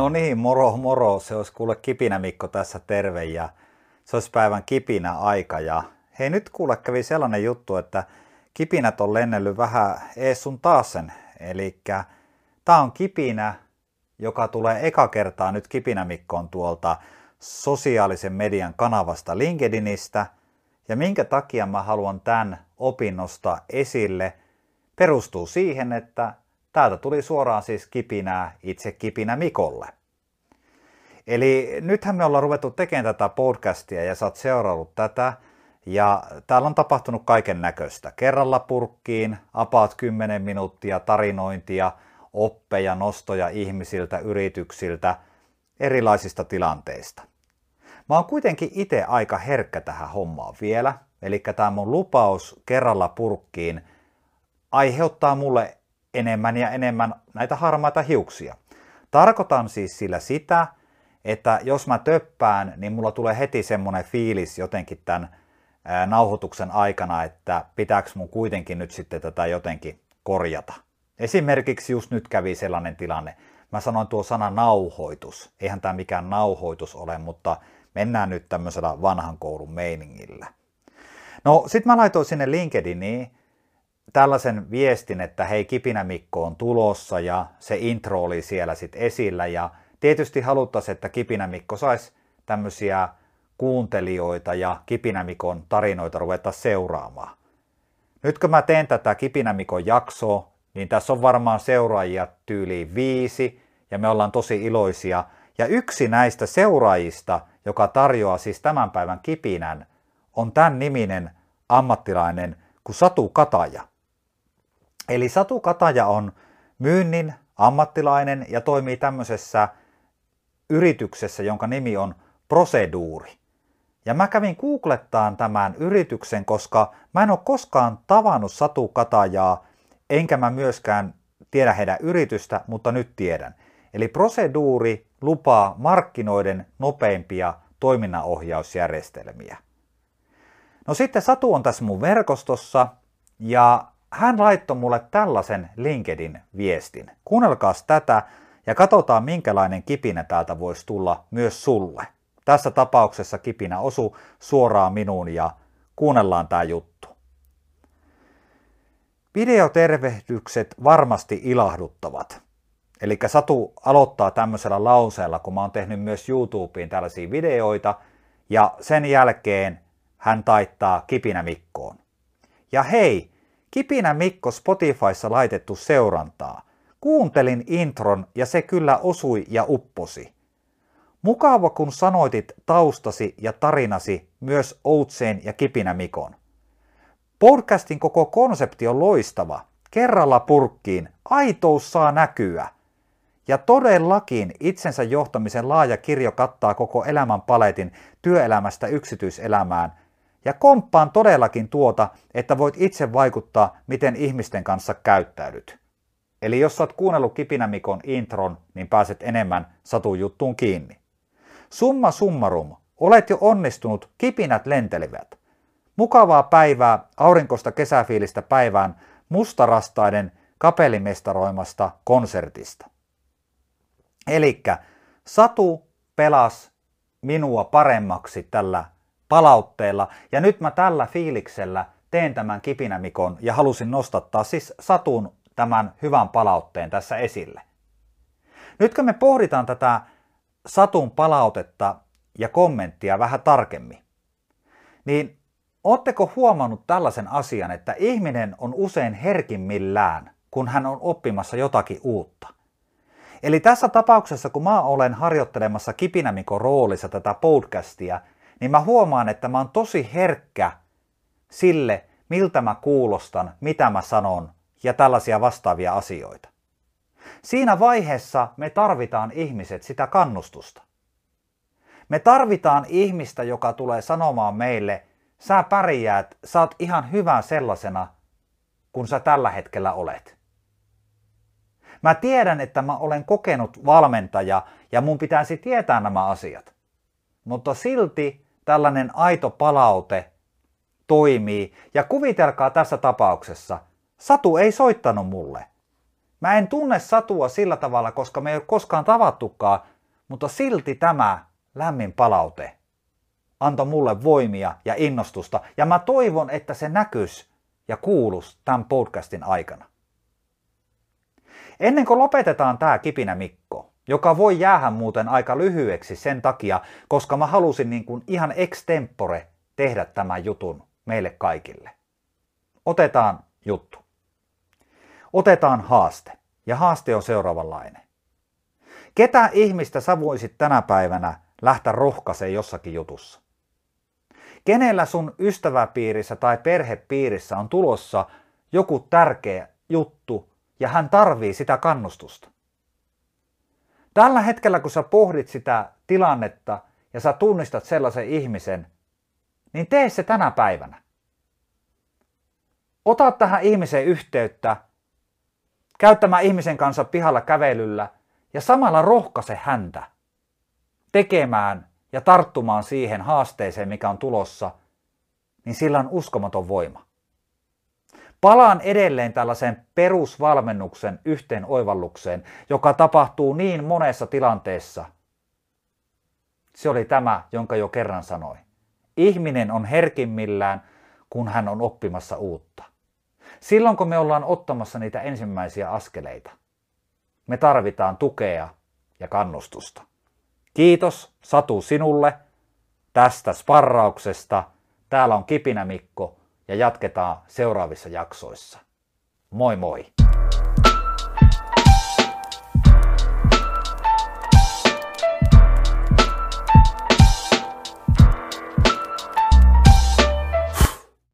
No niin, moro moro. Se olisi kuule Kipinä Mikko tässä terve ja se olisi päivän kipinä aika. Ja hei nyt kuule kävi sellainen juttu, että kipinät on lennellyt vähän ees sun taas sen. Eli tää on kipinä, joka tulee eka kertaa nyt Kipinä Mikkoon tuolta sosiaalisen median kanavasta LinkedInistä. Ja minkä takia mä haluan tämän opinnosta esille, perustuu siihen, että täältä tuli suoraan siis kipinää itse kipinä Mikolle. Eli nythän me ollaan ruvettu tekemään tätä podcastia ja sä oot seuraillut tätä. Ja täällä on tapahtunut kaiken näköistä. Kerralla purkkiin, apaat 10 minuuttia tarinointia, oppeja, nostoja ihmisiltä, yrityksiltä, erilaisista tilanteista. Mä oon kuitenkin itse aika herkkä tähän hommaan vielä, eli tämä mun lupaus kerralla purkkiin aiheuttaa mulle enemmän ja enemmän näitä harmaita hiuksia. Tarkoitan siis sillä sitä, että jos mä töppään, niin mulla tulee heti semmoinen fiilis jotenkin tämän nauhoituksen aikana, että pitääkö mun kuitenkin nyt sitten tätä jotenkin korjata. Esimerkiksi just nyt kävi sellainen tilanne. Mä sanoin tuo sana nauhoitus. Eihän tämä mikään nauhoitus ole, mutta mennään nyt tämmöisellä vanhan koulun meiningillä. No sit mä laitoin sinne LinkedIniin tällaisen viestin, että hei Kipinä Mikko on tulossa ja se intro oli siellä sitten esillä ja tietysti haluttaisiin, että Kipinä Mikko saisi tämmöisiä kuuntelijoita ja Kipinä Mikon tarinoita ruveta seuraamaan. Nyt kun mä teen tätä Kipinä Mikon jaksoa, niin tässä on varmaan seuraajia tyyliin viisi ja me ollaan tosi iloisia. Ja yksi näistä seuraajista, joka tarjoaa siis tämän päivän kipinän, on tämän niminen ammattilainen kuin Satu Kataja. Eli Satu Kataja on myynnin ammattilainen ja toimii tämmöisessä yrityksessä, jonka nimi on Proseduuri. Ja mä kävin googlettaan tämän yrityksen, koska mä en ole koskaan tavannut Satu Katajaa, enkä mä myöskään tiedä heidän yritystä, mutta nyt tiedän. Eli Proseduuri lupaa markkinoiden nopeimpia toiminnanohjausjärjestelmiä. No sitten Satu on tässä mun verkostossa ja hän laittoi mulle tällaisen LinkedIn viestin. Kuunnelkaas tätä ja katsotaan minkälainen kipinä täältä voisi tulla myös sulle. Tässä tapauksessa kipinä osu suoraan minuun ja kuunnellaan tämä juttu. Videotervehdykset varmasti ilahduttavat. Eli Satu aloittaa tämmöisellä lauseella, kun mä oon tehnyt myös YouTubeen tällaisia videoita, ja sen jälkeen hän taittaa Kipinä Mikkoon. Ja hei, Kipinä Mikko Spotifyssa laitettu seurantaa. Kuuntelin intron ja se kyllä osui ja upposi. Mukava kun sanoitit taustasi ja tarinasi myös Outseen ja Kipinä Mikon. Podcastin koko konsepti on loistava. Kerralla purkkiin, aitous saa näkyä. Ja todellakin itsensä johtamisen laaja kirjo kattaa koko elämän paletin työelämästä yksityiselämään ja komppaan todellakin tuota, että voit itse vaikuttaa, miten ihmisten kanssa käyttäydyt. Eli jos oot kuunnellut Kipinämikon intron, niin pääset enemmän satujuttuun kiinni. Summa summarum, olet jo onnistunut, kipinät lentelivät. Mukavaa päivää, aurinkosta kesäfiilistä päivään, mustarastaiden kapellimestaroimasta konsertista. Elikkä Satu pelas minua paremmaksi tällä palautteella. Ja nyt mä tällä fiiliksellä teen tämän kipinämikon ja halusin nostattaa siis Satun tämän hyvän palautteen tässä esille. Nyt kun me pohditaan tätä Satun palautetta ja kommenttia vähän tarkemmin, niin ootteko huomannut tällaisen asian, että ihminen on usein herkimmillään, kun hän on oppimassa jotakin uutta? Eli tässä tapauksessa, kun mä olen harjoittelemassa Kipinämikon roolissa tätä podcastia, niin mä huomaan, että mä oon tosi herkkä sille, miltä mä kuulostan, mitä mä sanon ja tällaisia vastaavia asioita. Siinä vaiheessa me tarvitaan ihmiset sitä kannustusta. Me tarvitaan ihmistä, joka tulee sanomaan meille, sä pärjäät, sä oot ihan hyvä sellaisena, kun sä tällä hetkellä olet. Mä tiedän, että mä olen kokenut valmentaja ja mun pitäisi tietää nämä asiat. Mutta silti tällainen aito palaute toimii. Ja kuvitelkaa tässä tapauksessa, Satu ei soittanut mulle. Mä en tunne Satua sillä tavalla, koska me ei ole koskaan tavattukaan, mutta silti tämä lämmin palaute antoi mulle voimia ja innostusta. Ja mä toivon, että se näkys ja kuulus tämän podcastin aikana. Ennen kuin lopetetaan tämä kipinä Mikko, joka voi jäädä muuten aika lyhyeksi sen takia, koska mä halusin niin kuin ihan extempore tehdä tämän jutun meille kaikille. Otetaan juttu. Otetaan haaste. Ja haaste on seuraavanlainen. Ketä ihmistä sä voisit tänä päivänä lähteä rohkaiseen jossakin jutussa? Kenellä sun ystäväpiirissä tai perhepiirissä on tulossa joku tärkeä juttu ja hän tarvii sitä kannustusta? Tällä hetkellä, kun sä pohdit sitä tilannetta ja sä tunnistat sellaisen ihmisen, niin tee se tänä päivänä. Ota tähän ihmiseen yhteyttä, käy tämän ihmisen kanssa pihalla kävelyllä ja samalla rohkaise häntä tekemään ja tarttumaan siihen haasteeseen, mikä on tulossa, niin sillä on uskomaton voima. Palaan edelleen tällaiseen perusvalmennuksen yhteen oivallukseen, joka tapahtuu niin monessa tilanteessa. Se oli tämä, jonka jo kerran sanoin. Ihminen on herkimmillään, kun hän on oppimassa uutta. Silloin kun me ollaan ottamassa niitä ensimmäisiä askeleita, me tarvitaan tukea ja kannustusta. Kiitos Satu sinulle tästä sparrauksesta. Täällä on Kipinä Mikko ja jatketaan seuraavissa jaksoissa. Moi moi!